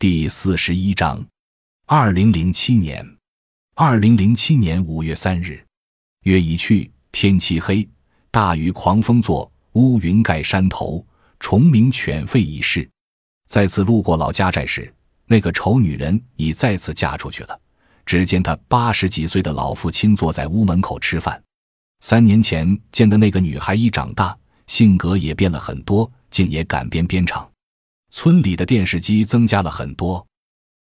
第四十一章，二零零七年，二零零七年五月三日，月已去，天漆黑，大雨狂风作，乌云盖山头，虫鸣犬吠已逝。再次路过老家寨时，那个丑女人已再次嫁出去了。只见她八十几岁的老父亲坐在屋门口吃饭。三年前见的那个女孩已长大，性格也变了很多，竟也敢编编唱。村里的电视机增加了很多，